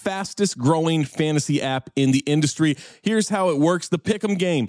fastest growing fantasy app in the industry. Here's how it works the Pick'em game.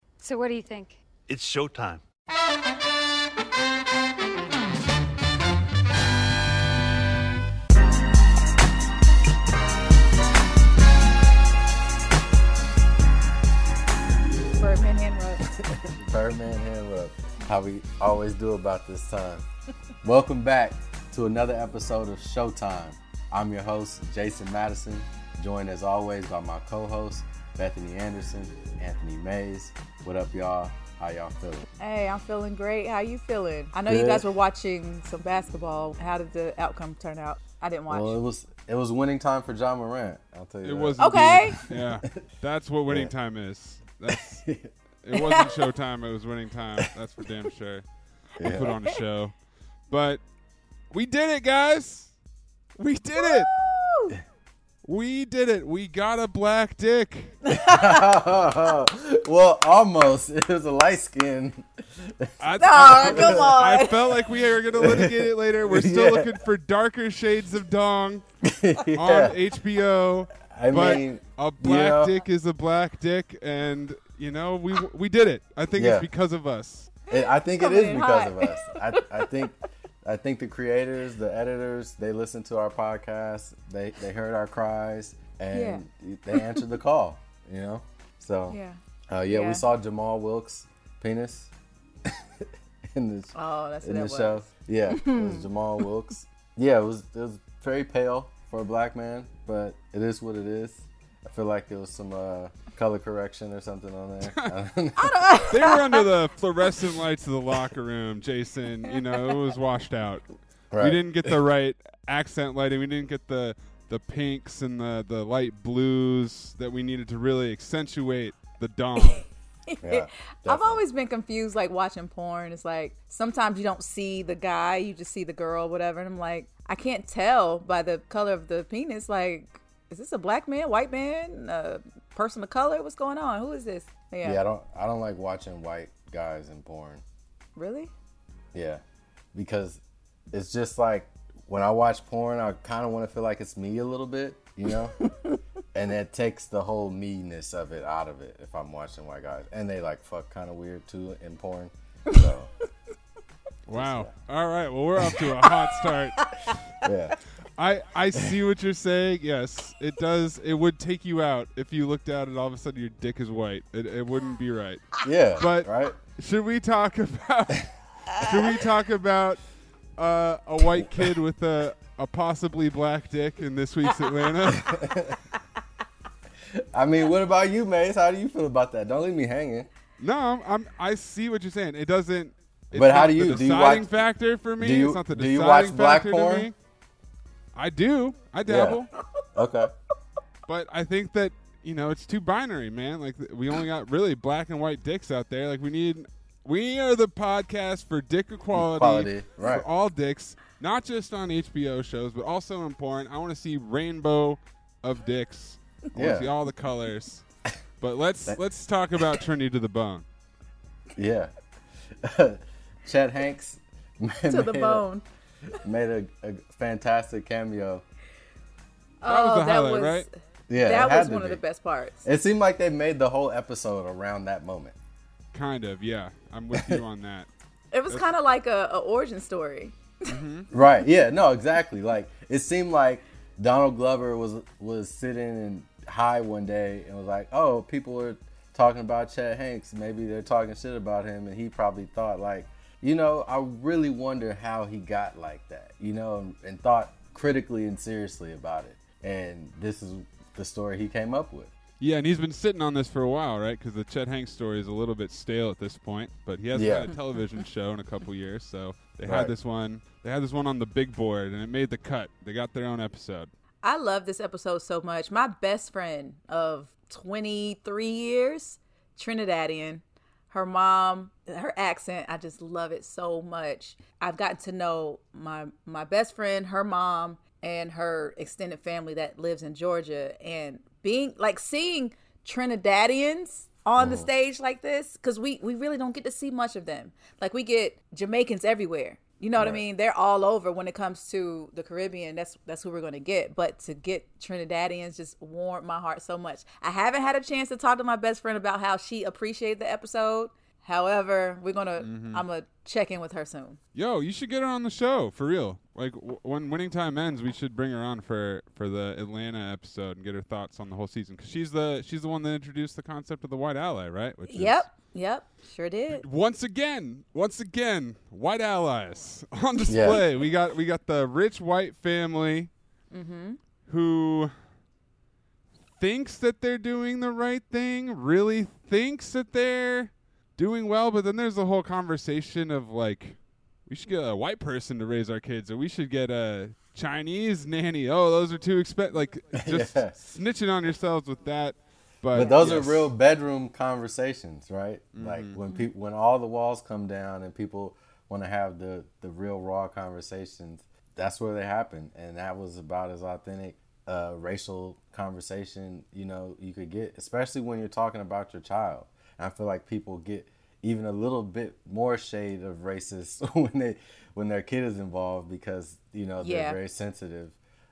So what do you think? It's showtime. Birdman hand rub. Birdman hand rub. How we always do about this time. Welcome back to another episode of Showtime. I'm your host, Jason Madison, joined as always by my co host, Bethany Anderson, Anthony Mays, what up, y'all? How y'all feeling? Hey, I'm feeling great. How you feeling? I know you guys were watching some basketball. How did the outcome turn out? I didn't watch. Well, it was it was winning time for Ja Morant. I'll tell you. It that. was Okay. indeed. Yeah, that's what winning time is. That's. It wasn't showtime. It was winning time. That's for damn sure. We put on a show, but we did it, guys. We did it. Woo! We did it. We got a black dick. well, almost. It was a light skin. I, Oh, come on. I felt like we were going to litigate it later. We're still Yeah. looking for darker shades of dong yeah. on HBO. I but mean, a black know- dick is a black dick, and you know we we did it. I think Yeah. it's because of us. It, I think it Coming is because hot. of us. I, I think I think the creators, the editors, they listened to our podcast. They they heard our cries and they answered the call. You know, so Yeah. uh, yeah, Yeah. we saw Jamal Wilkes' penis in this Oh, in that the was. Yeah, it was Jamal Wilkes. Yeah, it was it was very pale for a black man, but it is what it is. I feel like there was some uh, color correction or something on there. I don't know. They were under the fluorescent lights of the locker room, Jason. You know, it was washed out. We didn't get the right accent lighting. We didn't get the the pinks and the the light blues that we needed to really accentuate the dong. Yeah, I've always been confused, like watching porn. It's like sometimes you don't see the guy, you just see the girl, whatever. And I'm like, I can't tell by the color of the penis. Like, is this a black man, white man, a person of color? What's going on? Who is this? Yeah. Yeah, I don't I don't like watching white guys in porn. Really? Yeah. Because it's just like when I watch porn, I kind of want to feel like it's me a little bit, you know? and that takes the whole me-ness of it out of it if I'm watching white guys. And they like fuck kind of weird too in porn. So, Wow. Uh, All right. Well, we're off to a hot start. yeah. I I see what you're saying. Yes, it does. It would take you out if you looked out and all of a sudden your dick is white. It, it wouldn't be right. Yeah. But- right? Should we talk about? should we talk about uh, a white kid with a, a possibly black dick in this week's Atlanta? I mean, what about you, Mace? How do you feel about that? Don't leave me hanging. no, I'm, I'm. I see what you're saying. It doesn't. It's But how do you- The do you watch- factor for me. do you- it's not the deciding do you deciding watch black porn? Me. I do. I dabble. Okay. But I think that you know it's too binary, man. Like we only got really black and white dicks out there. Like we need, we are the podcast for dick equality, Equality, right. for all dicks, not just on HBO shows, but also in porn. I want to see rainbow of dicks. I want Yeah. see all the colors. But let's let's talk about Trini 2 De Bone. Yeah. Chet Hanks To the bone. Made a, a fantastic cameo. That was oh, the that was right? Yeah, that was to one of the best parts. It seemed like they made the whole episode around that moment. Kind of, yeah. I'm with you on that. It was kind of like a, a origin story. Mm-hmm. Right. Yeah. No. Exactly. Like it seemed like Donald Glover was was sitting and high one day and was like, "Oh, people are talking about Chet Hanks. Maybe they're talking shit about him." And he probably thought like, you know, I really wonder how he got like that. You know, and, and thought critically and seriously about it. And this is the story he came up with. Yeah, and he's been sitting on this for a while, right? Because the Chet Hanks story is a little bit stale at this point, but he hasn't Yeah. had a television show in a couple years, so they Right. had this one. They had this one on the big board, and it made the cut. They got their own episode. I love this episode so much. My best friend of 23 years, Trinidadian, her mom, her accent, I just love it so much. I've gotten to know my my best friend, her mom, and her extended family that lives in Georgia and being like seeing Trinidadians on the mm. stage like this cuz we we really don't get to see much of them. Like we get Jamaicans everywhere. You know what I mean? They're all over when it comes to the Caribbean. That's that's who we're going to get. But to get Trinidadians just warmed my heart so much. I haven't had a chance to talk to my best friend about how she appreciated the episode. However, we're gonna Mm-hmm. I'm gonna check in with her soon. Yo, you should get her on the show for real. Like w- when winning time ends, we should bring her on for for the Atlanta episode and get her thoughts on the whole season because she's the she's the one that introduced the concept of the white ally, right? Which is- Yep, yep, sure did. once again, once again, white allies on display. We got we got the rich white family who thinks that they're doing the right thing, really thinks that they're doing well, but then there's the whole conversation of like we should get a white person to raise our kids or we should get a Chinese nanny. Oh, those are too expensive. Like just Yeah. snitching on yourselves with that. But, But those yes. are real bedroom conversations, right? Mm-hmm. Like when people when all the walls come down and people want to have the the real raw conversations, that's where they happen. And that was about as authentic uh, racial conversation, you know, you could get, especially when you're talking about your child. And I feel like people get even a little bit more shade of racist when they when their kid is involved because you know they're Yeah. very sensitive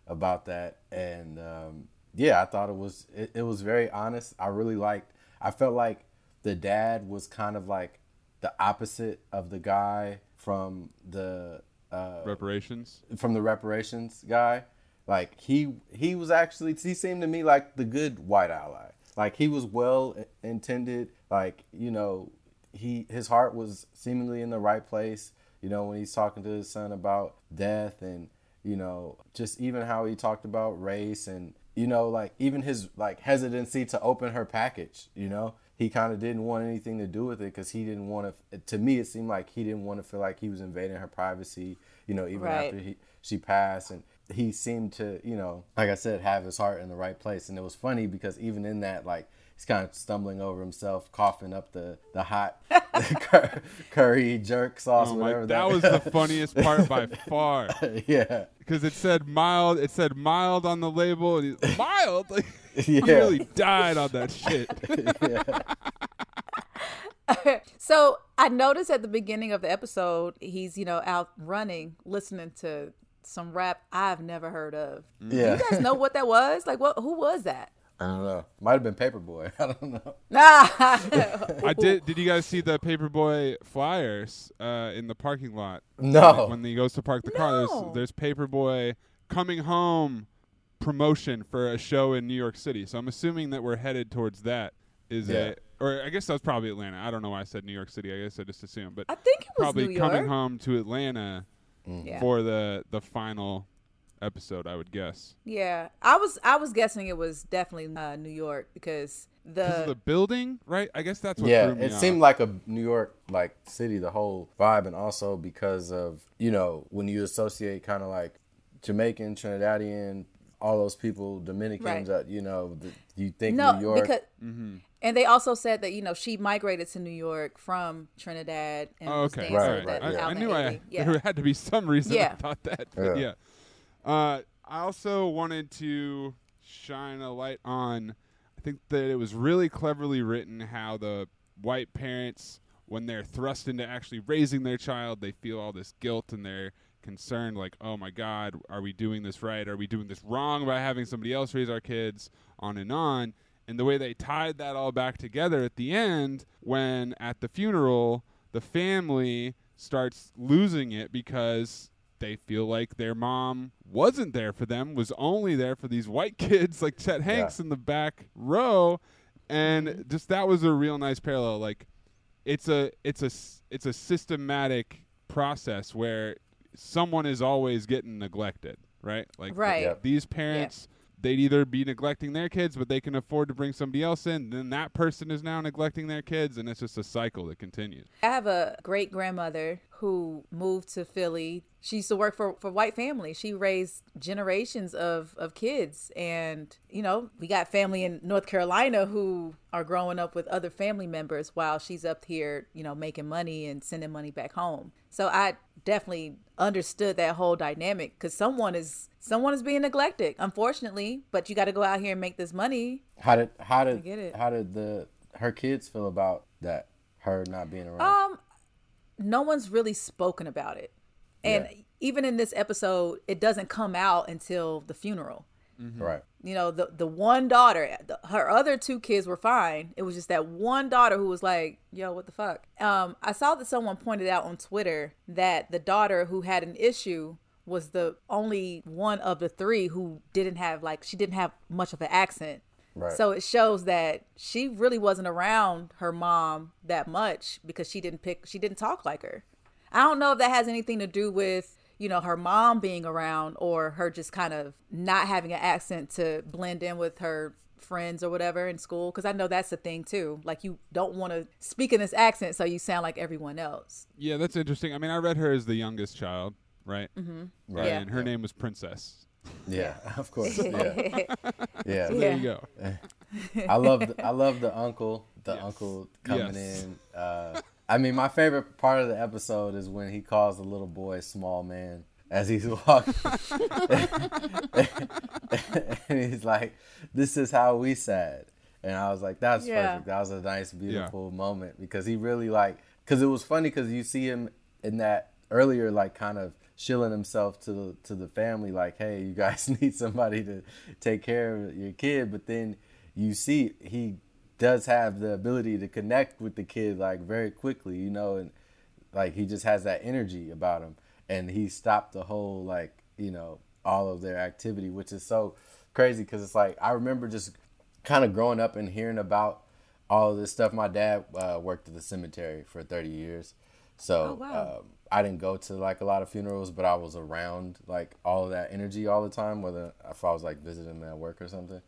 about that. And um, yeah i thought it was it, it was very honest. I really liked i felt like the dad was kind of like the opposite of the guy from the uh, reparations. from the reparations guy. Like he he was actually he seemed to me like the good white ally. Like he was well intended like you know he his heart was seemingly in the right place you know when he's talking to his son about death and you know just even how he talked about race and you know like even his like hesitancy to open her package you know? He kind of didn't want anything to do with it because he didn't want to to me it seemed like he didn't want to feel like he was invading her privacy you know even Right. after he she passed. And he seemed to you know like i said have his heart in the right place. And it was funny because even in that like he's kind of stumbling over himself coughing up the the hot curry jerk sauce Oh my, whatever that was the funniest part by far yeah because it said mild. It said mild on the label, and he's mild. Like he really died on that shit. So I noticed at the beginning of the episode, he's you know out running, listening to some rap I've never heard of. yeah You guys know what that was? Like, what? Who was that? I don't know might have been Paper Boi i don't know Nah. I did. Did you guys see the Paper Boi flyers uh, in the parking lot? No. When he goes to park the car, No. there's there's Paper Boi coming home promotion for a show in New York City. So I'm assuming that we're headed towards that. Is Yeah. it? Or I guess that was probably Atlanta. I don't know why I said New York City. I guess I just assumed, but I think it was probably New coming home to Atlanta Yeah. for the the final episode. I would guess. Yeah, I was I was guessing it was definitely uh, New York because Because the the building, right? I guess that's what yeah threw me it off. seemed like a new york like city the whole vibe and also because of you know when you associate kind of like jamaican trinidadian all those people dominicans Right. that you know th- you think no new york because Mm-hmm. and they also said that you know she migrated to New York from Trinidad and Oh, okay. dancing Right, with right. I, I knew I yeah. there had to be some reason yeah. I Yeah. thought that. But yeah. Yeah. Uh, I also wanted to shine a light on. I think that it was really cleverly written how the white parents, when they're thrust into actually raising their child, they feel all this guilt and they're concerned, like, oh my God, are we doing this right? Are we doing this wrong by having somebody else raise our kids? On and on. And the way they tied that all back together at the end, when at the funeral, the family starts losing it because they feel like their mom wasn't there for them, was only there for these white kids like Chet Hanks in the back row, and mm-hmm. just that was a real nice parallel. Like, it's a it's a it's a systematic process where someone is always getting neglected, right? Like, Right. Yep. these parents. They'd either be neglecting their kids, but they can afford to bring somebody else in. Then that person is now neglecting their kids, and it's just a cycle that continues. I have a great grandmother who moved to Philly. She used to work for, for white families. She raised generations of, of kids. And, you know, we got family in North Carolina who are growing up with other family members while she's up here, you know, making money and sending money back home. So I definitely understood that whole dynamic because someone is someone is being neglected, unfortunately. But you got to go out here and make this money. how did how did get it. how did the her kids feel about that her not being around Um, no one's really spoken about it, and Yeah. even in this episode, it doesn't come out until the funeral. Right. you know the the one daughter the, her other two kids were fine it was just that one daughter who was like yo what the fuck um i saw that someone pointed out on twitter that the daughter who had an issue was the only one of the three who didn't have like she didn't have much of an accent Right. so it shows that she really wasn't around her mom that much because she didn't pick she didn't talk like her I don't know if that has anything to do with, you know, her mom being around or her just kind of not having an accent to blend in with her friends or whatever in school. Cause I know that's the thing too. Like you don't want to speak in this accent so you sound like everyone else. Yeah, that's interesting. I mean, I read her as the youngest child, right? Right. Yeah. And her name was Princess. Yeah. Of course. Yeah. Yeah. There Yeah. you go. I love the, I love the uncle the Yes. uncle coming Yes. in. Uh, I mean, my favorite part of the episode is when he calls the little boy small man as he's walking, and he's like, "This is how we sad." And I was like, "That's Yeah. perfect. That was a nice, beautiful moment because he really like because it was funny because you see him in that earlier like kind of shilling himself to the to the family like hey you guys need somebody to take care of your kid. But then you see he does have the ability to connect with the kid like very quickly you know and like he just has that energy about him. And he stopped the whole like you know all of their activity which is so crazy because it's like i remember just kind of growing up and hearing about all of this stuff. My dad uh, worked at the cemetery for 30 years. So Oh, wow. um, i didn't go to like a lot of funerals but i was around like all of that energy all the time whether if i was like visiting at work or something.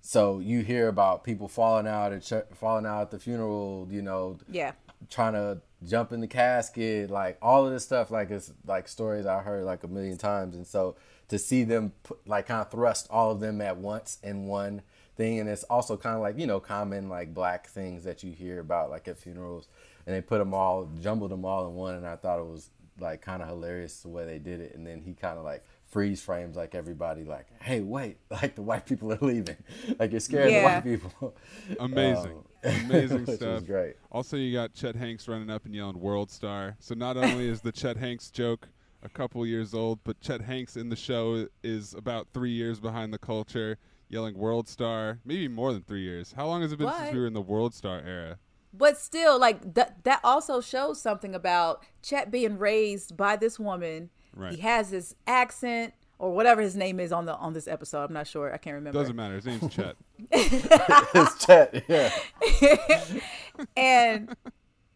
So you hear about people falling out at ch- falling out at the funeral you know Yeah. trying to jump in the casket, like all of this stuff, like it's like stories I heard like a million times, and so to see them put, like kind of thrust all of them at once in one thing, and it's also kind of like you know common like black things that you hear about like at funerals, and they put them all jumbled them all in one, and I thought it was like kind of hilarious the way they did it, and then he kind of like freeze frames like everybody like hey wait like the white people are leaving like you're scaring Yeah. the white people Amazing. Um, Amazing stuff. great Also, you got Chet Hanks running up and yelling "World Star." So not only is the Chet Hanks joke a couple years old, but Chet Hanks in the show is about three years behind the culture, yelling "World Star." Maybe more than three years. How long has it been since we were in the World Star era? But still, like that that also shows something about Chet being raised by this woman. Right. He has this accent or whatever his name is on the on this episode. I'm not sure. I can't remember. Doesn't matter. His name's Chet. it's Chet yeah and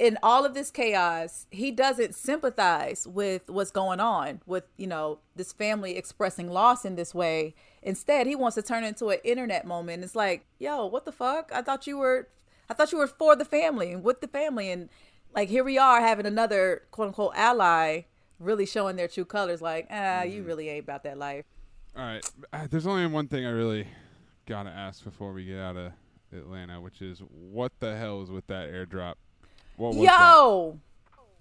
in all of this chaos, he doesn't sympathize with what's going on with, you know, this family expressing loss in this way. Instead, he wants to turn it into an internet moment. It's like, yo, what the fuck? I thought you were I thought you were for the family and with the family and like here we are having another quote unquote ally really showing their true colors like, ah, you really ain't about that life. All right. Uh, There's only one thing I really gotta ask before we get out of Atlanta, which is what the hell is with that airdrop? What was that? Yo,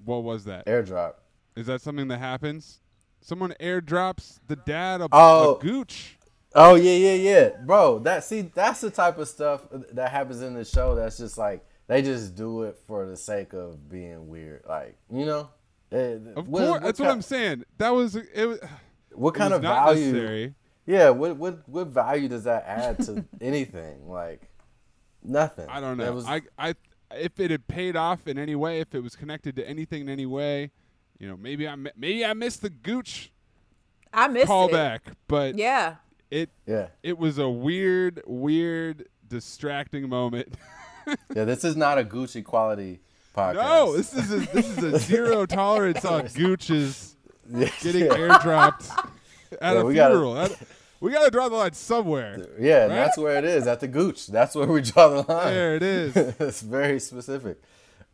What was that? airdrop Is that something that happens? Someone airdrops the dad a, Oh. a gooch. Oh yeah, yeah, yeah, bro. That see, that's the type of stuff that happens in the show. That's just like they just do it for the sake of being weird. Like you know, Of what- course, that's what I'm saying. That was it. Was, What it kind was of value? necessary. Yeah, what what what value does that add to anything? Like nothing. I don't That know. was- I, I, if it had paid off in any way, if it was connected to anything in any way, you know, maybe I, maybe I missed the gooch I missed it. callback, but Yeah. It, yeah, it was a weird, weird, distracting moment. yeah. This is not a Gucci quality podcast. no, this is a, this is a zero tolerance on gooches Yeah, getting airdropped at Yeah, a we gotta- funeral. At- we got to draw the line somewhere. yeah. Right? That's where it is at the Gooch. That's where we draw the line. There it is. it's very specific.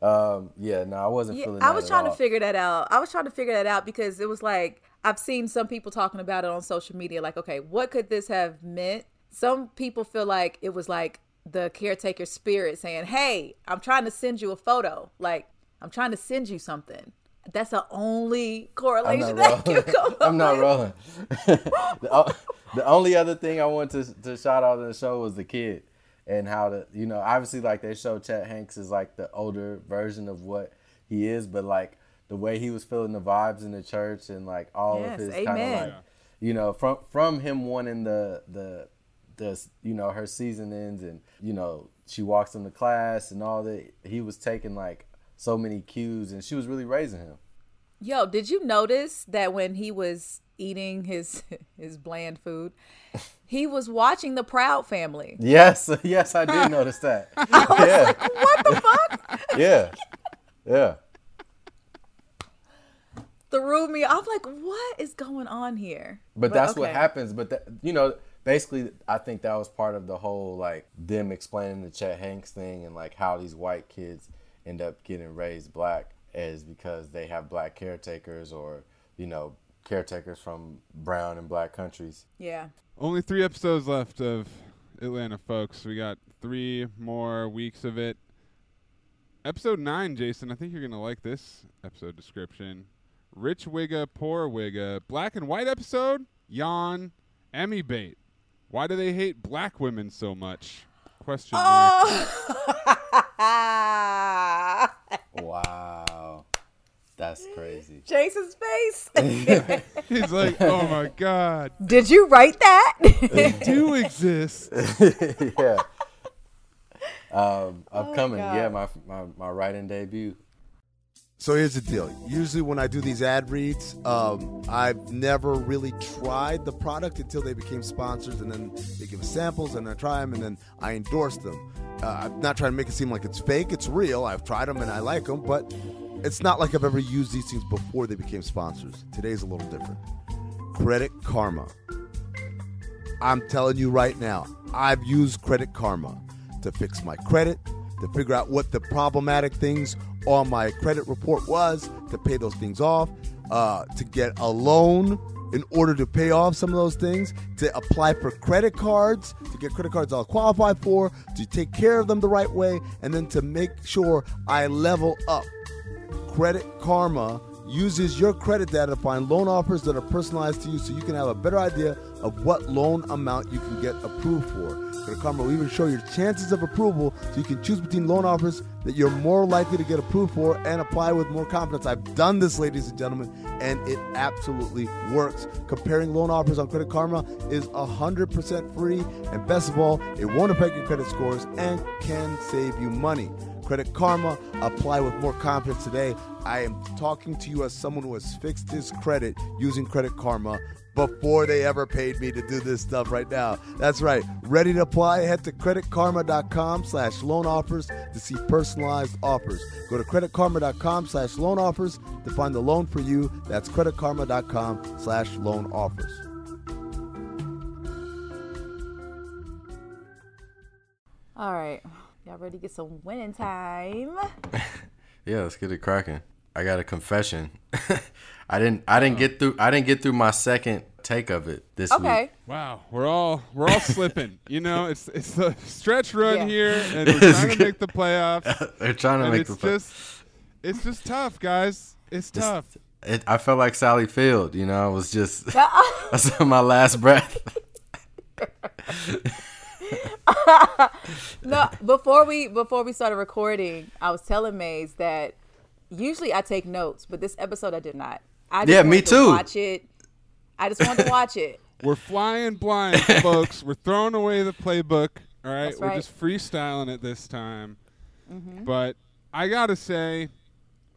Um, yeah, no, I wasn't Yeah, feeling. I that was at trying to figure that out. I was trying to figure that out because it was like I've seen some people talking about it on social media. Like, okay, what could this have meant? Some people feel like it was like the caretaker spirit saying, "Hey, I'm trying to send you a photo. Like, I'm trying to send you something." That's the only correlation that you come up I'm not rolling. the, the only other thing I want to to shout out in the show was the kid and how to, you know obviously like they show Chet Hanks is like the older version of what he is, but like the way he was feeling the vibes in the church and like all Yes, of his kind of like you know, from from him wanting the the the you know her season ends and you know she walks into class and all that. He was taking like so many cues, and she was really raising him. Yo, did you notice that when he was eating his his bland food, he was watching the Proud Family? Yes, yes, I did notice that. I was yeah, What the fuck? yeah, yeah. Threw me. I'm like, what is going on here? But, that's what happens. But that, you know, basically, I think that was part of the whole like them explaining the Chet Hanks thing and like how these white kids end up getting raised black is because they have black caretakers or you know caretakers from brown and black countries. Yeah. Only three episodes left of Atlanta, folks. We got three more weeks of it. Episode nine, Jason. I think you're gonna like this episode description. Rich Wigga, poor Wigga. Black and white episode. Yawn. Emmy bait. Why do they hate black women so much? Question mark. Ah, Wow, that's crazy. Jason's face. He's like, oh my god, Did you write that? they do exist. yeah. Um, upcoming, God. yeah, my, my my writing debut. So here's the deal. Usually, when I do these ad reads, um, I've never really tried the product until they became sponsors, and then they give us samples, and I try them, and then I endorse them. Uh, I'm not trying to make it seem like it's fake. It's real. I've tried them, and I like them, but it's not like I've ever used these things before they became sponsors. Today's a little different. Credit Karma. I'm telling you right now, I've used Credit Karma to fix my credit, to figure out what the problematic things on my credit report was, to pay those things off, uh, to get a loan in order to pay off some of those things, to apply for credit cards, to get credit cards I'll qualify for, to take care of them the right way, and then to make sure I level up. Credit Karma uses your credit data to find loan offers that are personalized to you so you can have a better idea of what loan amount you can get approved for. Karma will even show your chances of approval so you can choose between loan offers that you're more likely to get approved for and apply with more confidence. I've done this, ladies and gentlemen, and it absolutely works. Comparing loan offers on Credit Karma is 100% free, and best of all, it won't affect your credit scores and can save you money. Credit Karma, apply with more confidence today. I am talking to you as someone who has fixed his credit using Credit Karma before they ever paid me to do this stuff right now. That's right. Ready to apply? Head to creditkarma.com slash loan offers to see personalized offers. Go to creditkarma.com slash loan offers to find the loan for you. That's creditkarma.com slash loan offers. All right. Y'all ready to get some winning time? Yeah, let's get it cracking. I got a confession. I didn't I didn't get through I didn't get through my second take of it this Okay. week. Wow, we're all we're all slipping. You know, it's it's a stretch run Yeah. here, and we're trying to make the playoffs. They're trying to and make it's the play- just it's just tough, guys. It's It's- tough. It, I felt like Sally Field, you know. I was just that's my last breath. No, before we before we started recording, I was telling Maze that usually I take notes, but this episode I did not. I just Yeah, me to too. Watch it. I just wanted to watch it. We're flying blind, folks. We're throwing away the playbook. All right, That's we're right. just freestyling it this time. Mm-hmm. But I gotta say,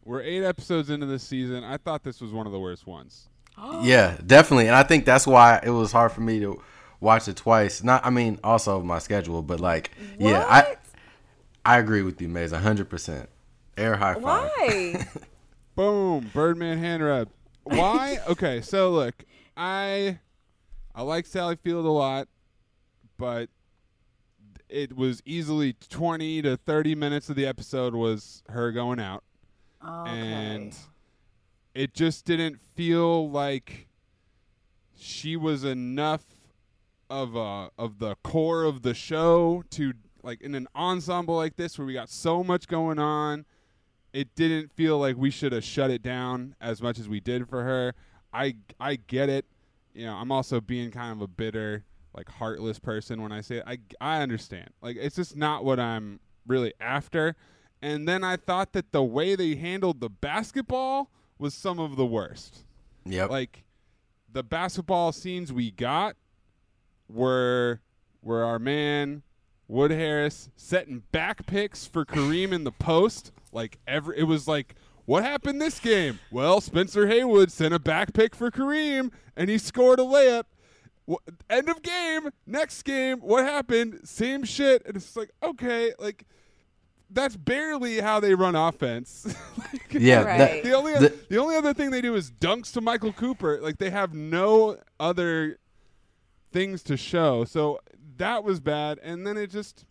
we're eight episodes into this season. I thought this was one of the worst ones. yeah, definitely, and I think that's why it was hard for me to watch it twice. Not, I mean, also my schedule, but like, yeah, I I agree with you, Maze, hundred percent. Air high five. Why? Boom, Birdman hand rub. Why? okay, so look, I I like Sally Field a lot, but it was easily 20 to 30 minutes of the episode was her going out. And it just didn't feel like she was enough of a of the core of the show to like in an ensemble like this where we got so much going on it didn't feel like we should have shut it down as much as we did for her. I I get it. You know, I'm also being kind of a bitter, like heartless person when I say it. I I understand. Like it's just not what I'm really after. And then I thought that the way they handled the basketball was some of the worst. yeah Like the basketball scenes we got were were our man Wood Harris setting back picks for Kareem in the post. Like every, it was like, what happened this game? Well, Spencer Haywood sent a back pick for Kareem, and he scored a layup. End of game. Next game, what happened? Same shit. And it's like, okay, like that's barely how they run offense. Like, Yeah, Right. that- the only the- the only other thing they do is dunks to Michael Cooper. Like they have no other things to show. So that was bad. And then it just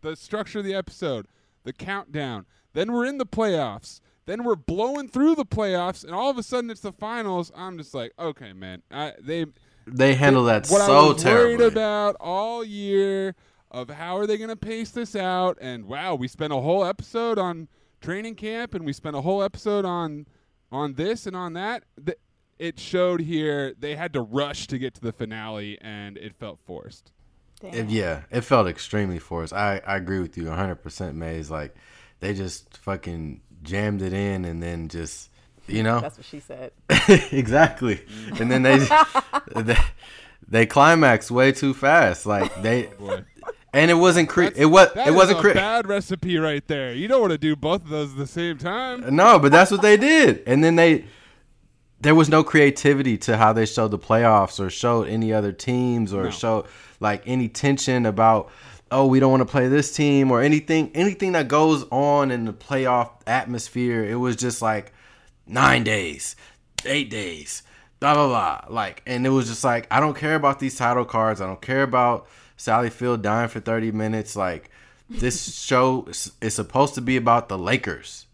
the structure of the episode, the countdown. Then we're in the playoffs. Then we're blowing through the playoffs, and all of a sudden it's the finals. I'm just like, okay, man. I, they they handle that what so I was terribly. worried about all year of how are they going to pace this out, and wow, we spent a whole episode on training camp, and we spent a whole episode on on this and on that. Th- It showed here they had to rush to get to the finale, and it felt forced. It- yeah, it felt extremely forced. I, I agree with you 100%, Maze. Like, they just fucking jammed it in and then just, you know? That's what she said. exactly. And then they, they they climax way too fast. Like, they, oh, Boy, and it wasn't, cre- That's- it was, that it is wasn't, a cre- bad recipe right there. You don't want to do both of those at the same time. No, but that's what they did. And then they there was no creativity to how they showed the playoffs or showed any other teams or No. showed like any tension about oh, we don't want to play this team or anything anything that goes on in the playoff atmosphere. It was just like 9 days, 8 days, blah blah blah. Like and it was just like I don't care about these title cards. I don't care about Sally Field dying for 30 minutes like this show is supposed to be about the Lakers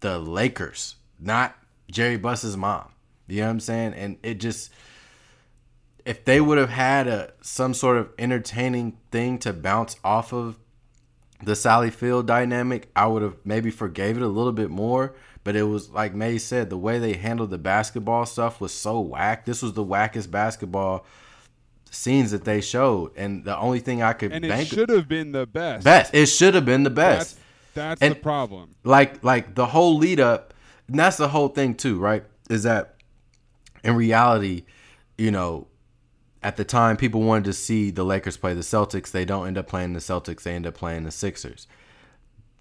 the Lakers, not Jerry Buss's mom. You know what I'm saying? And it just if they would have had a some sort of entertaining thing to bounce off of the Sally Field dynamic, I would have maybe forgave it a little bit more. But it was like May said, the way they handled the basketball stuff was so whack. This was the wackest basketball scenes that they showed, and the only thing I could And it should have been the best. best. It should have been the best That's, that's And- the problem. like like the whole lead up and that's the whole thing too right is that in reality you know at the time people wanted to see the lakers play the celtics they don't end up playing the celtics they end up playing the sixers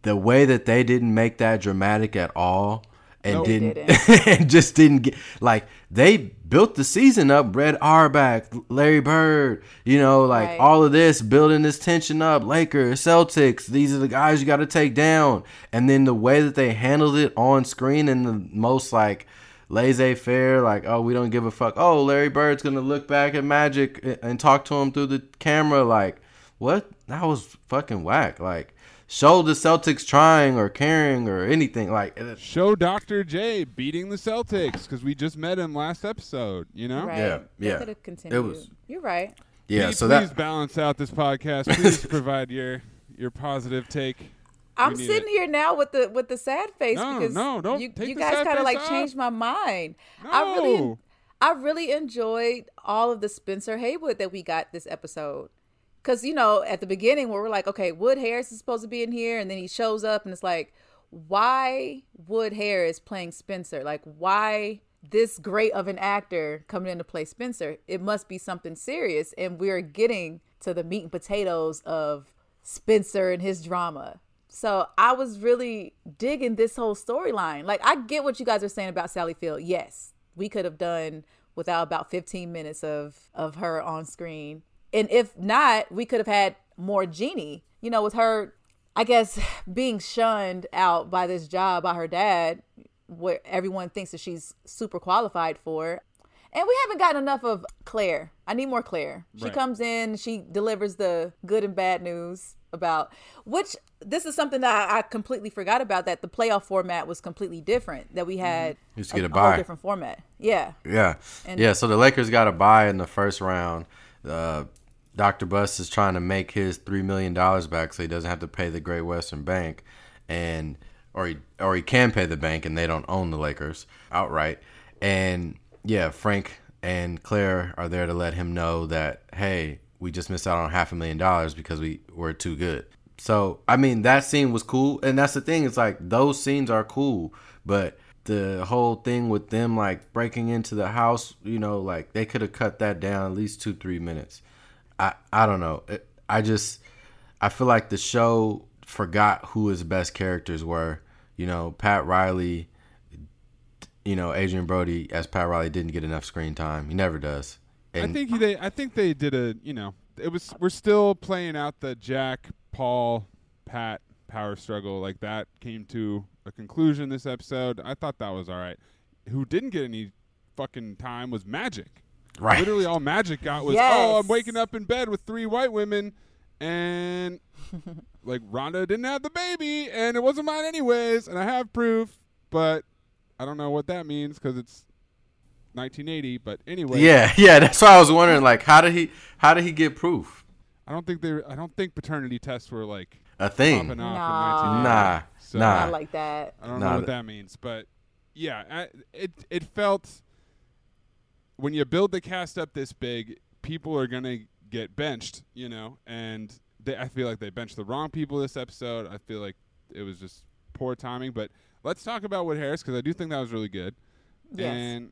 the way that they didn't make that dramatic at all and Nope. didn't Didn't. and just didn't get like they built the season up Red Auerbach, Larry Bird, you know, like Right. all of this building this tension up, Lakers, Celtics, these are the guys you got to take down. And then the way that they handled it on screen in the most like laissez-faire like oh we don't give a fuck. Oh, Larry Bird's going to look back at Magic and- and talk to him through the camera like what? That was fucking whack. Like show the Celtics trying or caring or anything like Show Dr. J beating the Celtics because we just met him last episode. You know. Right. Yeah, They yeah. could have continued. It was- You're right. yeah, please, so please that balance out this podcast. Please provide your your positive take. I'm sitting it. here now with the with the sad face No, because no, don't you, you guys kind of like off. changed my mind. I really No. I really enjoyed all of the Spencer Haywood that we got this episode. Cause you know, at the beginning where we're like, okay, Wood Harris is supposed to be in here, and then he shows up and it's like, why Wood Harris playing Spencer? Like, why this great of an actor coming in to play Spencer? It must be something serious. And we're getting to the meat and potatoes of Spencer and his drama. So I was really digging this whole storyline. Like I get what you guys are saying about Sally Field. Yes, we could have done without about 15 minutes of of her on screen. And if not, we could have had more Jeanie, you know, with her I guess being shunned out by this job by her dad where everyone thinks that she's super qualified for. And we haven't gotten enough of Claire. I need more Claire. She Right. comes in, she delivers the good and bad news about which this is something that I, I completely forgot about that the playoff format was completely different. That we had Used to get a whole bye. different format. Yeah. Yeah, And- yeah. So the Lakers got a buy in the first round. Uh, Dr. Buss is trying to make his three million dollars back, so he doesn't have to pay the Great Western Bank, and or he or he can pay the bank, and they don't own the Lakers outright. And yeah, Frank and Claire are there to let him know that hey, we just missed out on half a million dollars because we were too good. So I mean, that scene was cool, and that's the thing. It's like those scenes are cool, but the whole thing with them like breaking into the house, you know, like they could have cut that down at least two three minutes. I I don't know. It, I just I feel like the show forgot who his best characters were. You know, Pat Riley. You know, Adrien Brody as Pat Riley didn't get enough screen time. He never does. I think they. I think they did a. You know, it was. We're still playing out the Jack, Paul, Pat power struggle. Like that came to a conclusion this episode. I thought that was all right. Who didn't get any fucking time was Magic. Right. Literally, all Magic got was, Yes. oh, I'm waking up in bed with three white women, and like Rhonda didn't have the baby, and it wasn't mine anyways, and I have proof, but I don't know what that means because it's 1980. But anyway, Yeah, yeah. That's why I was wondering, like, how did he how did he get proof? I don't think they. I don't think paternity tests were like A thing. off Nah. in 1980. Nah, So, nah. Not like that. I don't Nah, know what that means, but yeah, I, it it felt when you build the cast up this big, people are gonna get benched, you know, and they, I feel like they benched the wrong people this episode. I feel like it was just poor timing. But let's talk about Wood Harris because I do think that was really good. Yes. And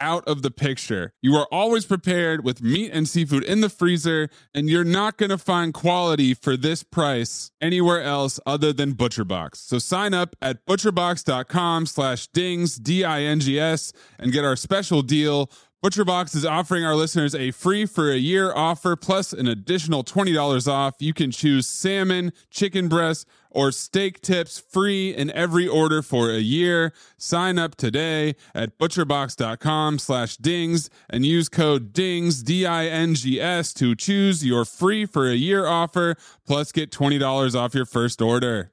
out of the picture. You are always prepared with meat and seafood in the freezer, and you're not going to find quality for this price anywhere else other than ButcherBox. So sign up at butcherbox.com slash dings, D-I-N-G-S, and get our special deal. ButcherBox is offering our listeners a free for a year offer plus an additional $20 off. You can choose salmon, chicken breast, or steak tips free in every order for a year. Sign up today at butcherbox.com slash dings and use code DINGS, D-I-N-G-S to choose your free for a year offer plus get $20 off your first order.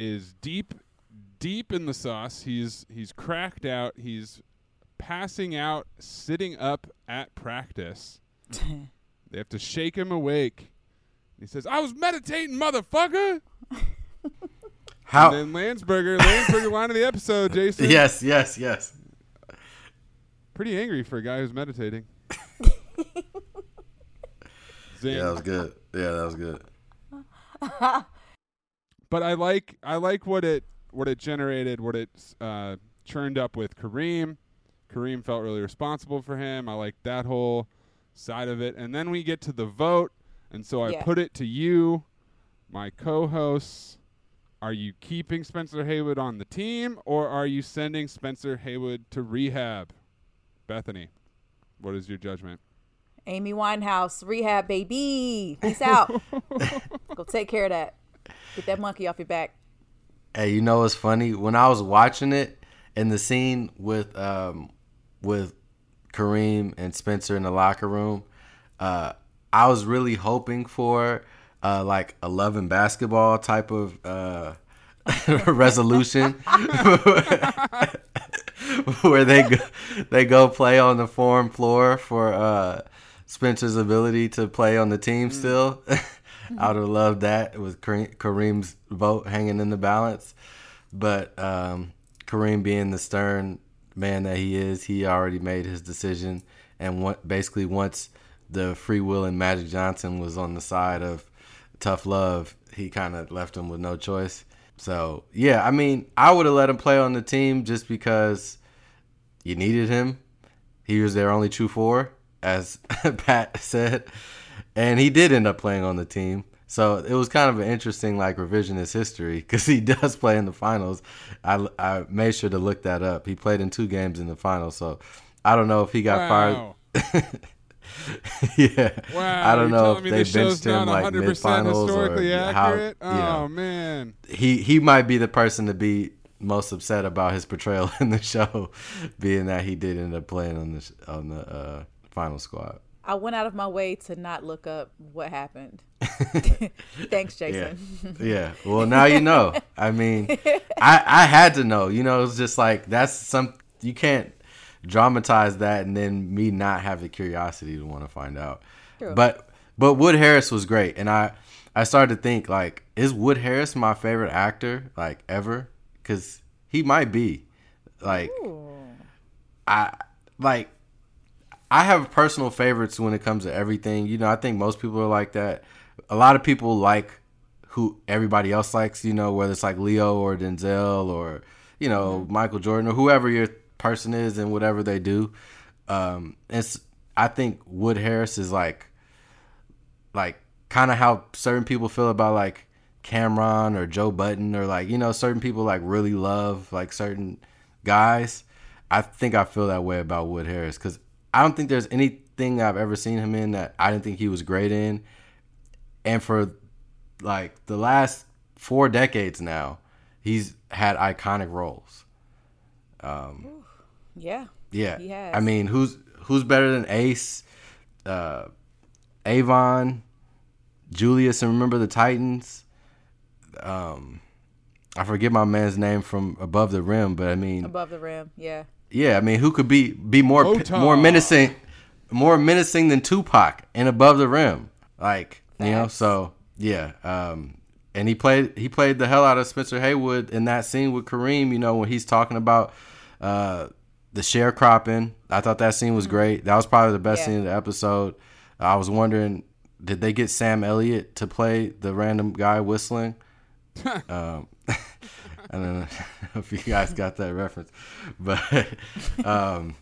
Is deep deep in the sauce. He's he's cracked out. He's passing out sitting up at practice. they have to shake him awake. He says, "I was meditating, motherfucker." How? And then Landsberger, Landsberger line of the episode, Jason. Yes, yes, yes. Pretty angry for a guy who's meditating. Yeah, that was good. Yeah, that was good. But I like I like what it what it generated, what it uh, churned up with Kareem. Kareem felt really responsible for him. I like that whole side of it. And then we get to the vote, and so I Yeah. put it to you, my co-hosts. Are you keeping Spencer Haywood on the team, or are you sending Spencer Haywood to rehab? Bethany, what is your judgment? Amy Winehouse, rehab, baby. Peace out. Go take care of that. Get that monkey off your back. Hey, you know what's funny? When I was watching it in the scene with um with Kareem and Spencer in the locker room, uh, I was really hoping for uh like a love and basketball type of uh resolution where they go, they go play on the forum floor for uh Spencer's ability to play on the team still. I would have loved that with Kareem's vote hanging in the balance. But um, Kareem being the stern man that he is, he already made his decision. And what, basically, once the free will and Magic Johnson was on the side of tough love, he kind of left him with no choice. So, yeah, I mean, I would have let him play on the team just because you needed him. He was their only true four, as Pat said. And he did end up playing on the team. So it was kind of an interesting, like, revisionist history because he does play in the finals. I, I made sure to look that up. He played in two games in the finals. So I don't know if he got Wow. fired. yeah. Wow, I don't know if they benched him like 100% mid finals or historically how. accurate. Know, oh man, he he might be the person to be most upset about his portrayal in the show, being that he did end up playing on the on the uh, final squad. I went out of my way to not look up what happened. Thanks, Jason. yeah. yeah. Well, now you know. I mean, I I had to know. You know, it's just like that's some you can't dramatize that and then me not have the curiosity to want to find out. True. But but Wood Harris was great, and I I started to think like, is Wood Harris my favorite actor like ever? Because he might be. Like, I like. I have personal favorites when it comes to everything. You know, I think most people are like that. A lot of people like who everybody else likes, you know, whether it's like Leo or Denzel or, you know, Michael Jordan or whoever your person is and whatever they do. Um, it's I think Wood Harris is like like kind of how certain people feel about like Cam'ron or Joe Budden or like, you know, certain people like really love like certain guys. I think I feel that way about Wood Harris cuz I don't think there's anything I've ever seen him in that I didn't think he was great in. And for like the last 4 decades now, he's had iconic roles. yeah. Yeah. He has. I mean, who's who's better than Ace, uh, Avon, Julius, and remember the Titans? Um, I forget my man's name from Above the Rim, but I mean, Above the rim. Yeah. Yeah, I mean, who could be be more more menacing, more menacing than Tupac and Above the Rim? Like you know, so yeah. Um, and he played he played the hell out of Spencer Haywood in that scene with Kareem. You know, when he's talking about uh, the sharecropping. I thought that scene was great. That was probably the best Yeah. scene of the episode. I was wondering, did they get Sam Elliott to play the random guy whistling? um, I don't know if you guys got that reference, but um,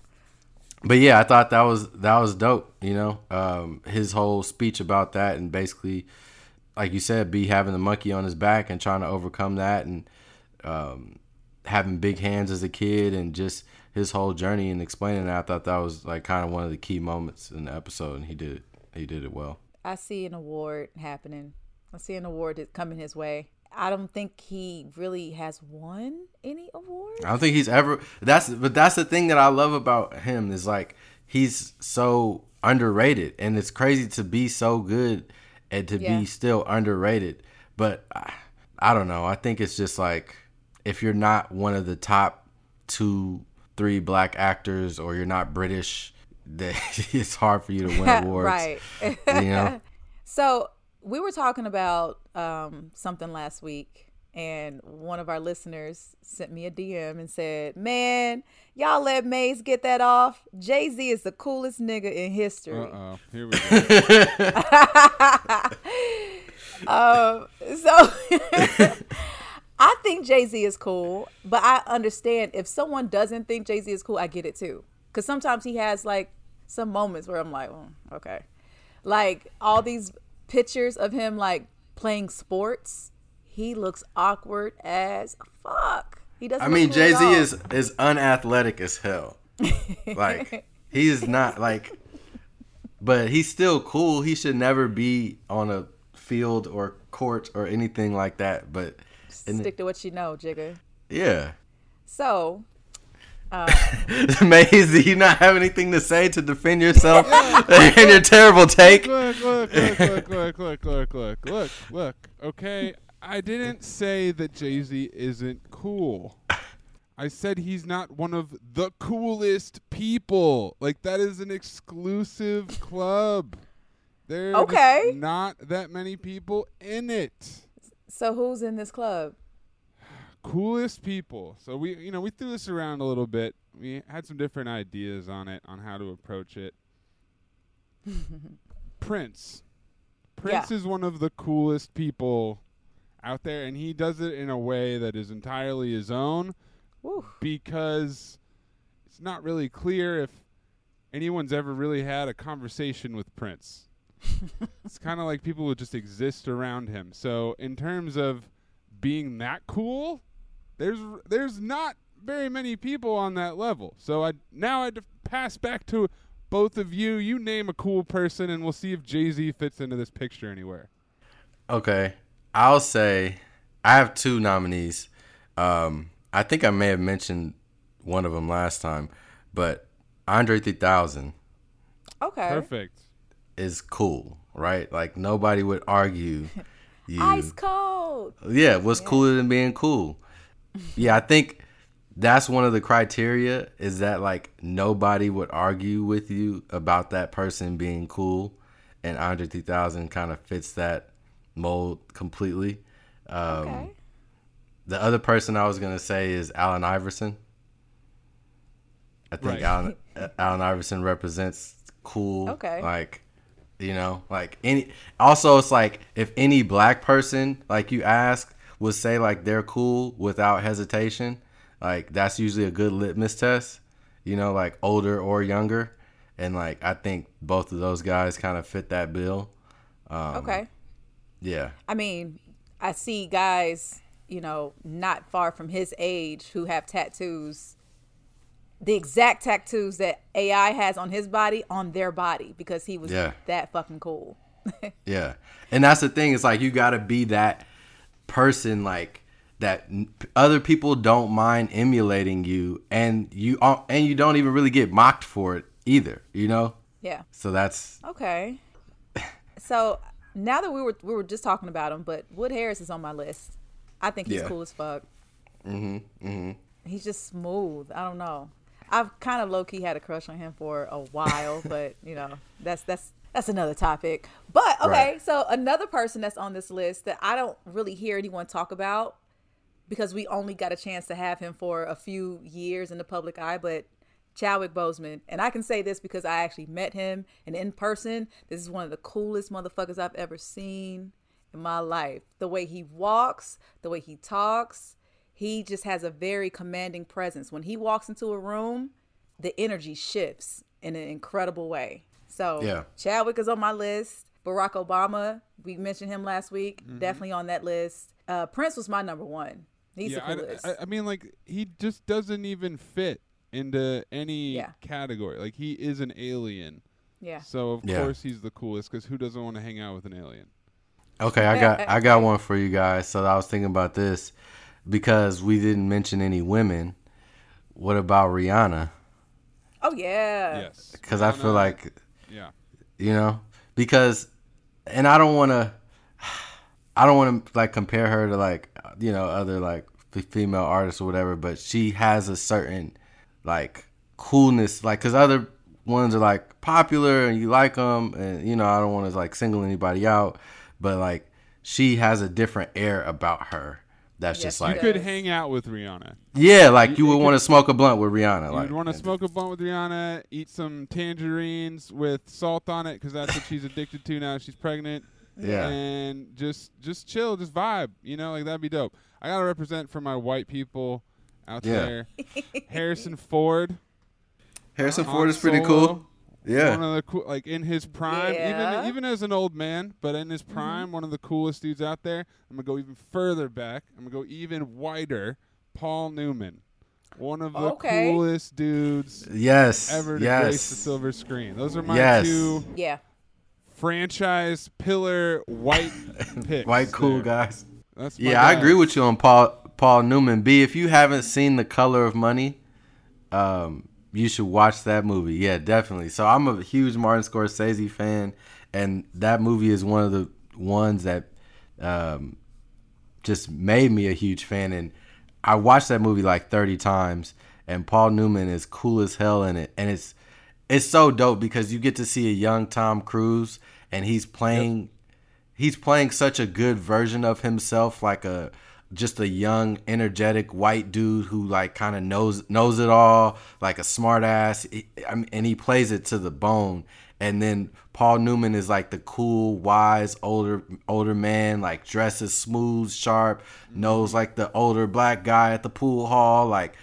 but yeah, I thought that was that was dope. You know, um, his whole speech about that and basically, like you said, be having the monkey on his back and trying to overcome that and um, having big hands as a kid and just his whole journey and explaining that. I thought that was like kind of one of the key moments in the episode, and he did. He did it well. I see an award happening. I see an award coming his way. I don't think he really has won any awards. I don't think he's ever. That's but that's the thing that I love about him is like he's so underrated, and it's crazy to be so good and to Yeah. be still underrated. But I, I don't know. I think it's just like if you're not one of the top two, three black actors, or you're not British, that it's hard for you to win awards. right. You know. So we were talking about um, something last week, and one of our listeners sent me a DM and said, "Man, y'all let Mays get that off. Jay Z is the coolest nigga in history." uh oh, here we go. Um, so I think Jay Z is cool, but I understand if someone doesn't think Jay Z is cool, I get it too. Because sometimes he has like some moments where I'm like, oh, okay, like all these pictures of him like playing sports, he looks awkward as fuck. He doesn't. I mean, Jay Z is is unathletic as hell. Like he is not like, but he's still cool. He should never be on a field or court or anything like that. But stick to what you know, Jigga. yeah, So Mays, do you not have anything to say to defend yourself and your terrible take? look, look, look, look, look, look, look, look, look, look. Okay, I didn't say that Jay Z isn't cool. I said he's not one of the coolest people. Like that is an exclusive club. There Okay. not that many people in it. So who's in this club? Coolest people. So we, you know, we threw this around a little bit. We had some different ideas on it, on how to approach it. Prince. Prince is one of the coolest people out there, and he does it in a way that is entirely his own Woo. because it's not really clear if anyone's ever really had a conversation with Prince. it's kind of like people would just exist around him. So, in terms of being that cool, there's there's not very many people on that level. So, I now I pass back to both of you. You name a cool person, and we'll see if Jay Z fits into this picture anywhere. Okay, I'll say I have two nominees. Um, I think I may have mentioned one of them last time, but Andre 3000 Okay. Perfect. is cool, right? Like nobody would argue you. Ice cold. Yeah, what's cooler than being cool? Yeah, I think that's one of the criteria is that like nobody would argue with you about that person being cool, and Andre 3000 kind of fits that mold completely. Um, Okay. The other person I was gonna say is Allen Iverson. I think Right. Allen uh, Allen Iverson represents cool. Okay. Like, you know, like any. Also, it's like if any black person like you ask would say like they're cool without hesitation, like that's usually a good litmus test. You know, like older or younger, and like I think both of those guys kind of fit that bill. Um, okay. Yeah. I mean, I see guys, you know, not far from his age who have tattoos, the exact tattoos that AI has on his body on their body because he was Yeah. that fucking cool. Yeah, and that's the thing. It's like you got to be that person, like that. Other people don't mind emulating you, and you and you don't even really get mocked for it either. You know. Yeah. So that's Okay. So now that we were we were just talking about him, but Wood Harris is on my list. I think he's Yeah. cool as fuck. Mhm. Mhm. He's just smooth. I don't know. I've kind of low key had a crush on him for a while, but you know that's that's that's another topic. But okay, Right. so another person that's on this list that I don't really hear anyone talk about because we only got a chance to have him for a few years in the public eye, but Chadwick Boseman, and I can say this because I actually met him and in person. This is one of the coolest motherfuckers I've ever seen in my life. The way he walks, the way he talks, he just has a very commanding presence. When he walks into a room, the energy shifts in an incredible way. So Yeah. Chadwick is on my list. Barack Obama, we mentioned him last week, definitely on that list. Uh, Prince was my number one. He's yeah, the I- coolest. I, I mean, like he just doesn't even fit into any Yeah. category. Like he is an alien. yeah. So of Yeah. course he's the coolest because who doesn't want to hang out with an alien? okay. I got I got one for you guys. So I was thinking about this because we didn't mention any women. What about Rihanna? Oh yeah. yes. Because I feel like yeah. you know because and i don't want to i don't want to like compare her to like you know other like f- female artists or whatever but she has a certain like coolness like because other ones are like popular and you like them and you know i don't want to like single anybody out but like she has a different air about her that's Yes, just like You could hang out with Rihanna. yeah like you you would want to smoke a blunt with rihanna like You'd want to smoke a blunt with Rihanna, eat some tangerines with salt on it because that's what she's addicted to now. She's pregnant. Yeah. And just just chill, just vibe. You know, like that'd be dope. I gotta represent for my white people out Yeah. there. Harrison Ford. harrison ford is pretty Solo, cool yeah One of the cool, like in his prime, Yeah. even even as an old man, but in his Mm-hmm. prime, one of the coolest dudes out there. I'm gonna go even further back. I'm gonna go even wider. Paul Newman, one of the Okay. coolest dudes yes ever to yes grace the silver screen. Those are my Yes. two Yeah. franchise pillar white picks. white cool there. guys That's my Yeah, I agree with you on Paul Paul Newman. B, if you haven't seen The Color of Money, um, you should watch that movie. Yeah, definitely. So I'm a huge Martin Scorsese fan, and that movie is one of the ones that um, just made me a huge fan. And I watched that movie like 30 times, and Paul Newman is cool as hell in it, and it's it's so dope because you get to see a young Tom Cruise, and he's playing he's playing such a good version of himself like a just a young energetic white dude who like kind of knows knows it all like a smart ass I mean, and he plays it to the bone. And then Paul Newman is like the cool wise older older man like dresses smooth sharp knows like the older black guy at the pool hall like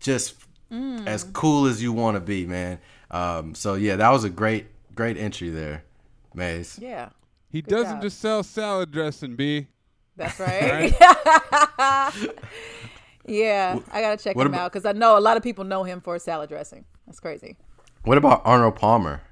just as cool as you want to be man. Um so yeah that was a great great entry there Mays. Yeah, He Good doesn't job. just sell salad dressing, B. that's right. yeah, I gotta check what him about- out because I know a lot of people know him for salad dressing. That's crazy. What about Arnold Palmer?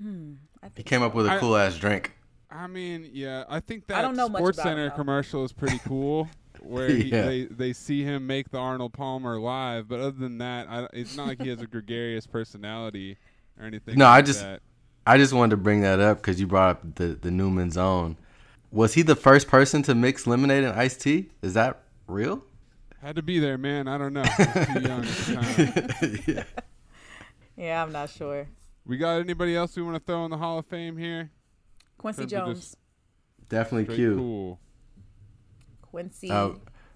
Hmm, He think came up with a cool ass drink. I mean, yeah, I think that I don't know Sports Center him, commercial is pretty cool. Where he, Yeah. they they see him make the Arnold Palmer live, but other than that, I, it's not like he has a gregarious personality or anything. No, I just- that. I just wanted to bring that up because you brought up the the Newman's Own. Was he the first person to mix lemonade and iced tea? Is that real? had to be there, man. I don't know. I too young at the time. Yeah, I'm not sure. We got anybody else we want to throw in the Hall of Fame here? Quincy Jones. Definitely straight cute. cool. Quincy Uh,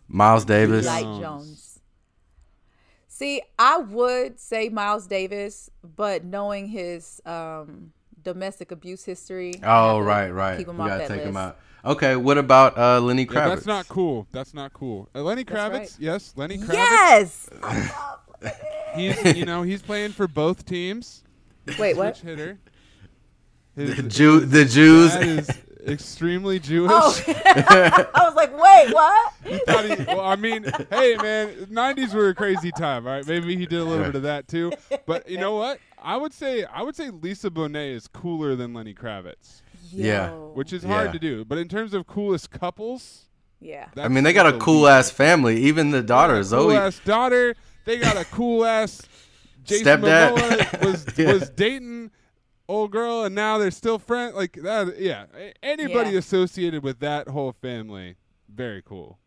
Miles Davis. Light Jones. Jones. See, I would say Miles Davis, but knowing his um, domestic abuse history. Oh to right, right. Keep We him off gotta that take him list. out. Okay, what about uh, Lenny Kravitz? Yeah, that's not cool. That's not cool. Uh, Lenny Kravitz, right. yes, Lenny Kravitz. Yes. He's you know he's playing for both teams. Wait, what? Switch hitter. The, His, Jew, the Jews. dad is extremely oh. Jewish. Oh, I was like, wait, what? Thought he- well, I mean, hey man, '90s were a crazy time. All right, maybe he did a little bit of that too. But you know what? I would say I would say Lisa Bonet is cooler than Lenny Kravitz, Yeah. Which is hard Yeah. to do. But in terms of coolest couples, Yeah. I mean, they got a cool ass family. Even the daughter, Zoe. Cool ass daughter. They got a cool ass Jason Stepdad. Momoa was Yeah. was dating old girl, and now they're still friends. Like that. Yeah. Anybody Yeah. associated with that whole family, very cool.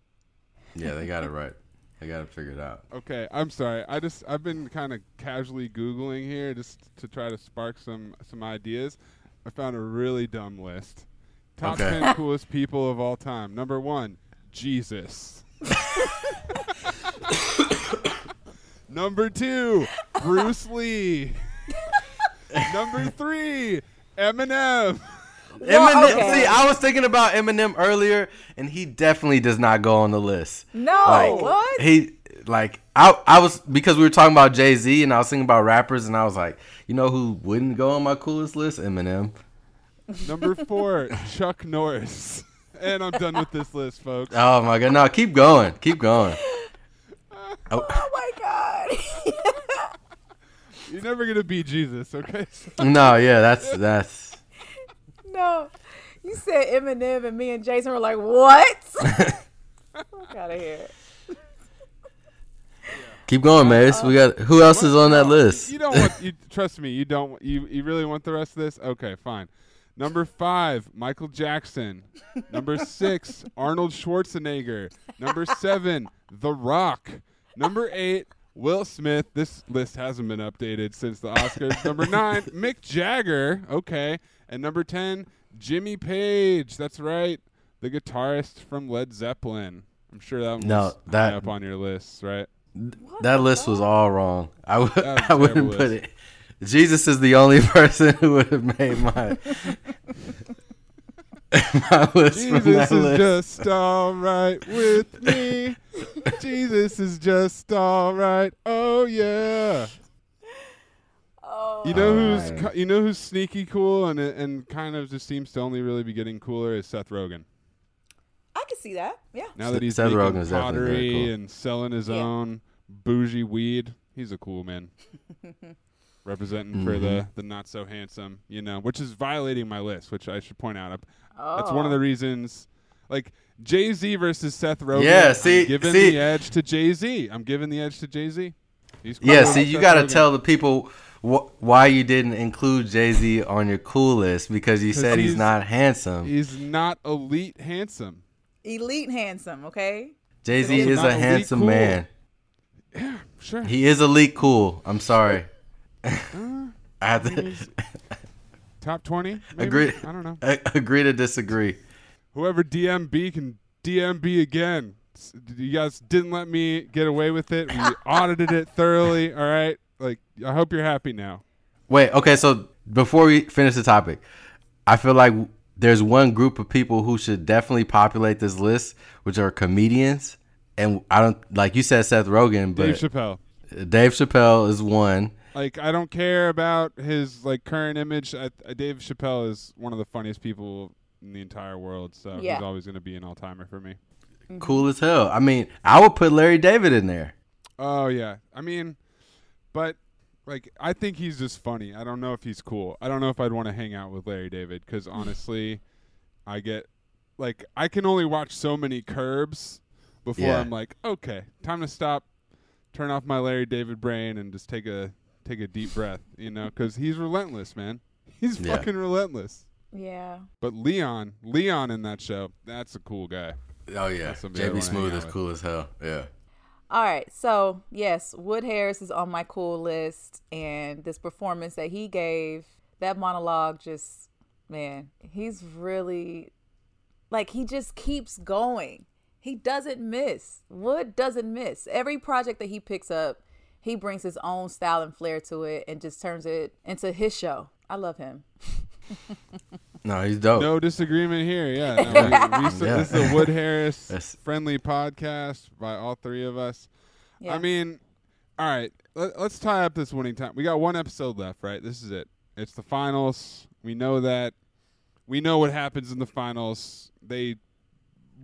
Yeah, they got it right. They got it figured out. Okay, I'm sorry. I just I've been kind of casually googling here just to try to spark some some ideas. I found a really dumb list. Top Okay. 10 coolest people of all time. Number 1, Jesus. Number 2, Bruce Lee. Number 3, Eminem. Eminem. okay. See, I was thinking about Eminem earlier, and he definitely does not go on the list. No. Like what? he like I I was because we were talking about Jay Z and I was thinking about rappers and I was like, you know who wouldn't go on my coolest list? Eminem. Number 4, Chuck Norris. And I'm done with this list, folks. Oh my god, no, keep going, keep going. Oh, oh my god. You're never going to beat Jesus, okay? no, yeah, that's that's no. You said Eminem and me and Jason were like, what? Fuck out of here. keep going, Mace. We got who else is on that list? You don't want you trust me, you don't you you really want the rest of this? Okay, fine. Number 5, Michael Jackson. Number 6, Arnold Schwarzenegger. Number 7, The Rock. Number 8, Will Smith. This list hasn't been updated since the Oscars. Number 9, Mick Jagger. Okay. And number 10, Jimmy Page. That's right. The guitarist from Led Zeppelin. I'm sure that one No, was that- high up on your list, right? That list was all wrong. I would That was a I wouldn't terrible put list. it. Jesus is the only person who would have made my my list from Jesus that is list. just all right with me. Jesus is just all right. Oh yeah. Oh. You know who's ki- you know who's sneaky cool and and kind of just seems to only really be getting cooler is Seth Rogen. I can see that. Yeah. Now that he's Seth making Rogen is definitely very pottery cool. and selling his Yeah. own bougie weed, he's a cool man. Representing for Mm-hmm. the the not so handsome, you know, which is violating my list, which I should point out. That's one of Oh. the reasons. Like Jay Z versus Seth Rogen. Yeah, I'm see- giving see- the edge to Jay Z. I'm giving the edge to Jay Z. He's Yeah, see, you got to tell the people wh- why you didn't include Jay Z on your cool list because you said he's, he's- not handsome. He's not elite handsome. Elite handsome, okay? Jay Z is a handsome cool. man. Yeah, sure. He is elite cool. I'm sorry. Uh, I have to. top twenty. Maybe? Agree. I don't know. A- agree to disagree. Whoever DMB can DMB again. You guys didn't let me get away with it. We audited it thoroughly. All right. Like I hope you're happy now. Wait, okay, so before we finish the topic, I feel like there's one group of people who should definitely populate this list, which are comedians. And I don't like you said Seth Rogen, but Dave Chappelle. Dave Chappelle is one. Like I don't care about his like current image. I, I, Dave Chappelle is one of the funniest people in the entire world, so Yeah. he's always going to be an all timer for me. Mm-hmm. Cool as hell. I mean, I would put Larry David in there. Oh yeah, I mean, but like I think he's just funny. I don't know if he's cool. I don't know if I'd want to hang out with Larry David because honestly, I get like I can only watch so many Curbs before Yeah. I'm like, okay, time to stop, turn off my Larry David brain and just take a take a deep breath, you know, because he's relentless, man. He's Yeah. fucking relentless. Yeah. But Leon, Leon in that show, that's a cool guy. Oh yeah, That's somebody I JB Smoove is cool as hell. Yeah. All right. So, yes, Wood Harris is on my cool list. And this performance that he gave, that monologue just, man, he's really, like, he just keeps going. He doesn't miss. Wood doesn't miss. Every project that he picks up, he brings his own style and flair to it and just turns it into his show. I love him. No, he's dope. No disagreement here. Yeah, no, we, we, so- Yeah. this is a Wood Harris That's- friendly podcast by all three of us. Yeah. I mean, all right, let, let's tie up this winning time. We got one episode left, right? This is it. It's the finals. We know that. We know what happens in the finals. They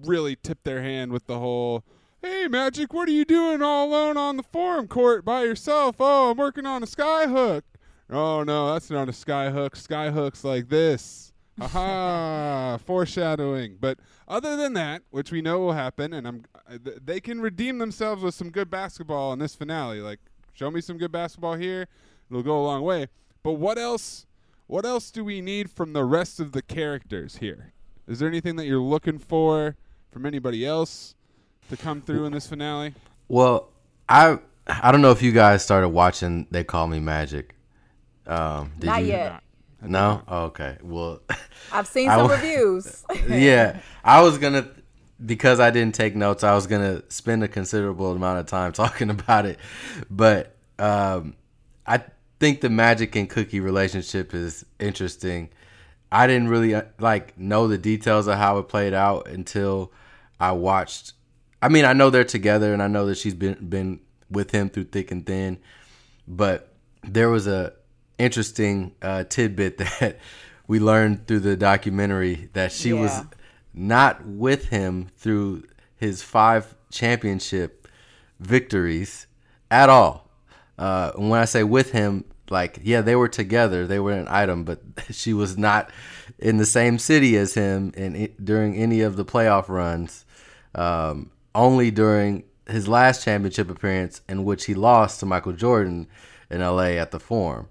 really tip their hand with the whole. Hey, Magic, what are you doing all alone on the forum court by yourself? Oh, I'm working on a skyhook. Oh no, that's not a skyhook. Skyhook's like this. Aha, foreshadowing. But other than that, which we know will happen, and I'm, th- they can redeem themselves with some good basketball in this finale. Like, show me some good basketball here, it'll go a long way. But what else? What else do we need from the rest of the characters here? Is there anything that you're looking for from anybody else to come through in this finale? Well, I I don't know if you guys started watching They Call Me Magic. Um, did Not you? yet. No. Oh, okay. Well, I've seen some w- reviews. yeah, I was gonna because I didn't take notes. I was gonna spend a considerable amount of time talking about it, but um, I think the Magic and Cookie relationship is interesting. I didn't really uh, like know the details of how it played out until I watched. I mean, I know they're together, and I know that she's been been with him through thick and thin, but there was a interesting uh, tidbit that we learned through the documentary that she was not with him through his five championship victories at all. Uh, and when I say with him, like yeah, they were together, they were an item, but she was not in the same city as him in during any of the playoff runs. Um, only during his last championship appearance, in which he lost to Michael Jordan in LA at the Forum,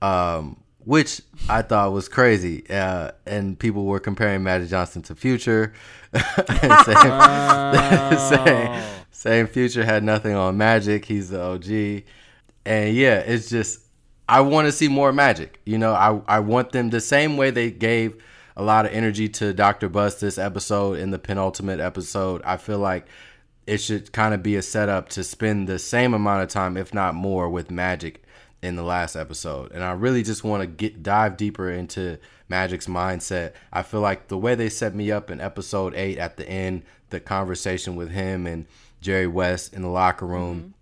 um, which I thought was crazy. Uh, and people were comparing Magic Johnson to Future, and saying, saying, saying Future had nothing on Magic. He's the OG, and yeah, it's just I want to see more Magic. You know, I I want them the same way they gave a lot of energy to Dr. Buss this episode in the penultimate episode. I feel like it should kind of be a setup to spend the same amount of time, if not more, with Magic in the last episode. And I really just want to get dive deeper into Magic's mindset. I feel like the way they set me up in episode eight at the end, the conversation with him and Jerry West in the locker room,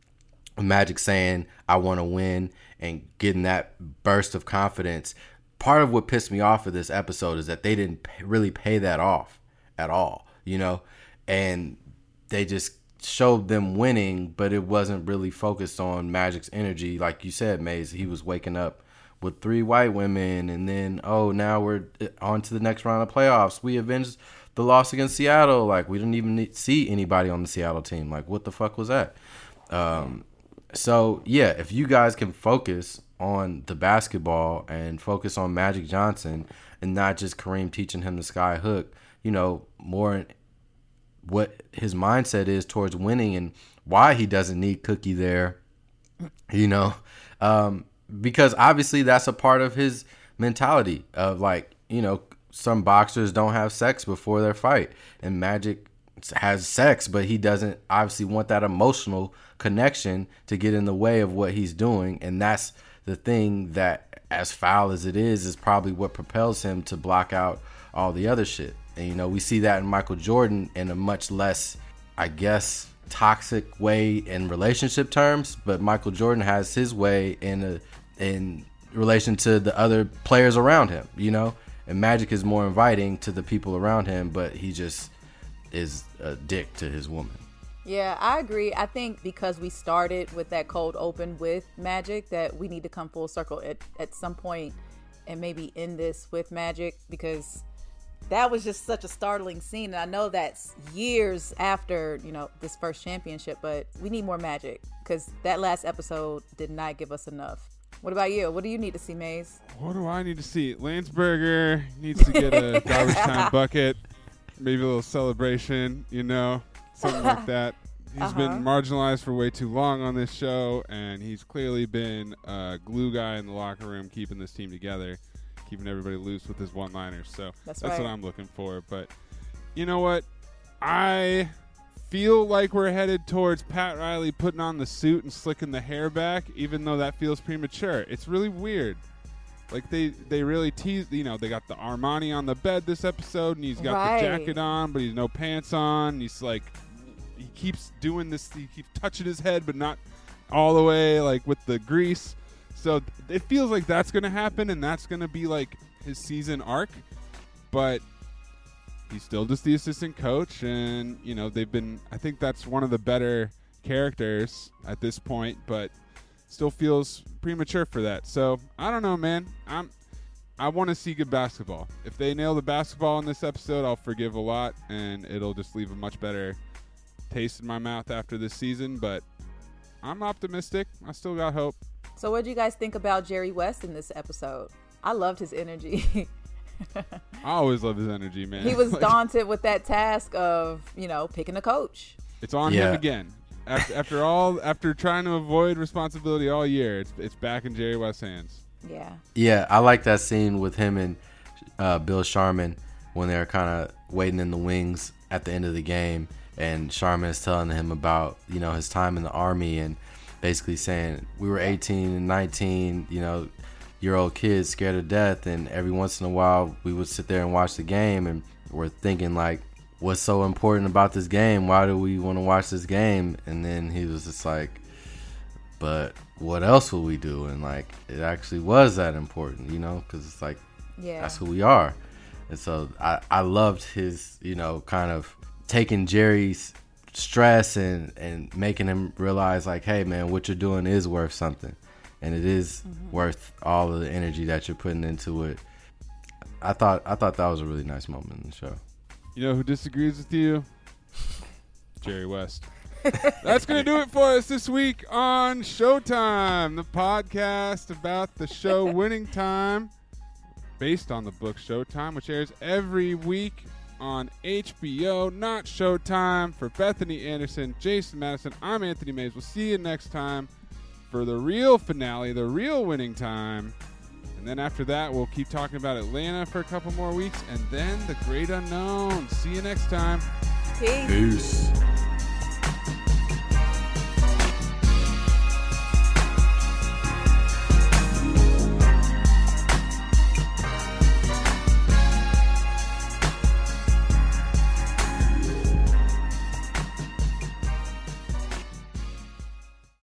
mm-hmm. Magic saying, I want to win and getting that burst of confidence. Part of what pissed me off of this episode is that they didn't pay, really pay that off at all, you know? And they just showed them winning, but it wasn't really focused on Magic's energy. Like you said, Mays, he was waking up with three white women, and then, oh, now we're on to the next round of playoffs. We avenged the loss against Seattle. Like, we didn't even see anybody on the Seattle team. Like, what the fuck was that? Um, so yeah, if you guys can focus on the basketball and focus on Magic Johnson and not just Kareem teaching him the sky hook, you know, more what his mindset is towards winning and why he doesn't need Cookie there, you know, um, because obviously that's a part of his mentality of like you know some boxers don't have sex before their fight, and Magic has sex, but he doesn't obviously want that emotional connection to get in the way of what he's doing, and that's the thing that, as foul as it is, is probably what propels him to block out all the other shit. And you know, we see that in Michael Jordan in a much less, I guess, toxic way in relationship terms, but Michael Jordan has his way in a in relation to the other players around him, you know? And Magic is more inviting to the people around him, but he just is a dick to his woman. Yeah, I agree. I think because we started with that cold open with Magic, that we need to come full circle at, at some point and maybe end this with Magic because that was just such a startling scene. And I know that's years after, you know, this first championship, but we need more Magic because that last episode did not give us enough. What about you? What do you need to see, Mays? What do I need to see? Landsberger needs to get a garbage time bucket, maybe a little celebration, you know, something like that. He's Uh-huh. been marginalized for way too long on this show, and he's clearly been a glue guy in the locker room, keeping this team together, keeping everybody loose with his one-liners. So That's what right. I'm looking for. But you know what? I feel like we're headed towards Pat Riley putting on the suit and slicking the hair back, even though that feels premature. It's really weird. Like they they really tease. You know, they got the Armani on the bed this episode, and he's got Right. the jacket on, but he's no pants on. He's like, he keeps doing this. He keeps touching his head, but not all the way, like with the grease. So it feels like that's going to happen, and that's going to be like his season arc. But he's still just the assistant coach, and you know they've been. I think that's one of the better characters at this point, but still feels premature for that. So I don't know, man. I'm. I want to see good basketball. If they nail the basketball in this episode, I'll forgive a lot, and it'll just leave a much better taste in my mouth after this season. But I'm optimistic. I still got hope. So, what do you guys think about Jerry West in this episode? I loved his energy. I always love his energy, man. he was Like, daunted with that task of, you know, picking a coach. It's on Yeah. him again. After, after all, after trying to avoid responsibility all year, it's it's back in Jerry West's hands. Yeah. Yeah, I like that scene with him and uh, Bill Sharman when they're kind of waiting in the wings at the end of the game, and Sharman is telling him about you know his time in the army and basically saying we were 18 and 19, you know, year old kids scared to death, and every once in a while we would sit there and watch the game, and we're thinking like. What's so important about this game? Why do we want to watch this game? And then he was just like, but what else will we do? And like, it actually was that important, you know, because it's like, Yeah. that's who we are. And so I, I loved his, you know, kind of taking Jerry's stress and, and making him realize, like, hey, man, what you're doing is worth something. And it is mm-hmm. worth all of the energy that you're putting into it. I thought I thought that was a really nice moment in the show. You know who disagrees with you? Jerry West. That's going to do it for us this week on Showtime, the podcast about the show Winning Time, based on the book Showtime, which airs every week on HBO, not Showtime. For Bethany Anderson, Jason Madison, I'm Anthony Mays. We'll see you next time for the real finale, the real winning time. And then after that, we'll keep talking about Atlanta for a couple more weeks, and then the great unknown. See you next time. Peace. Peace.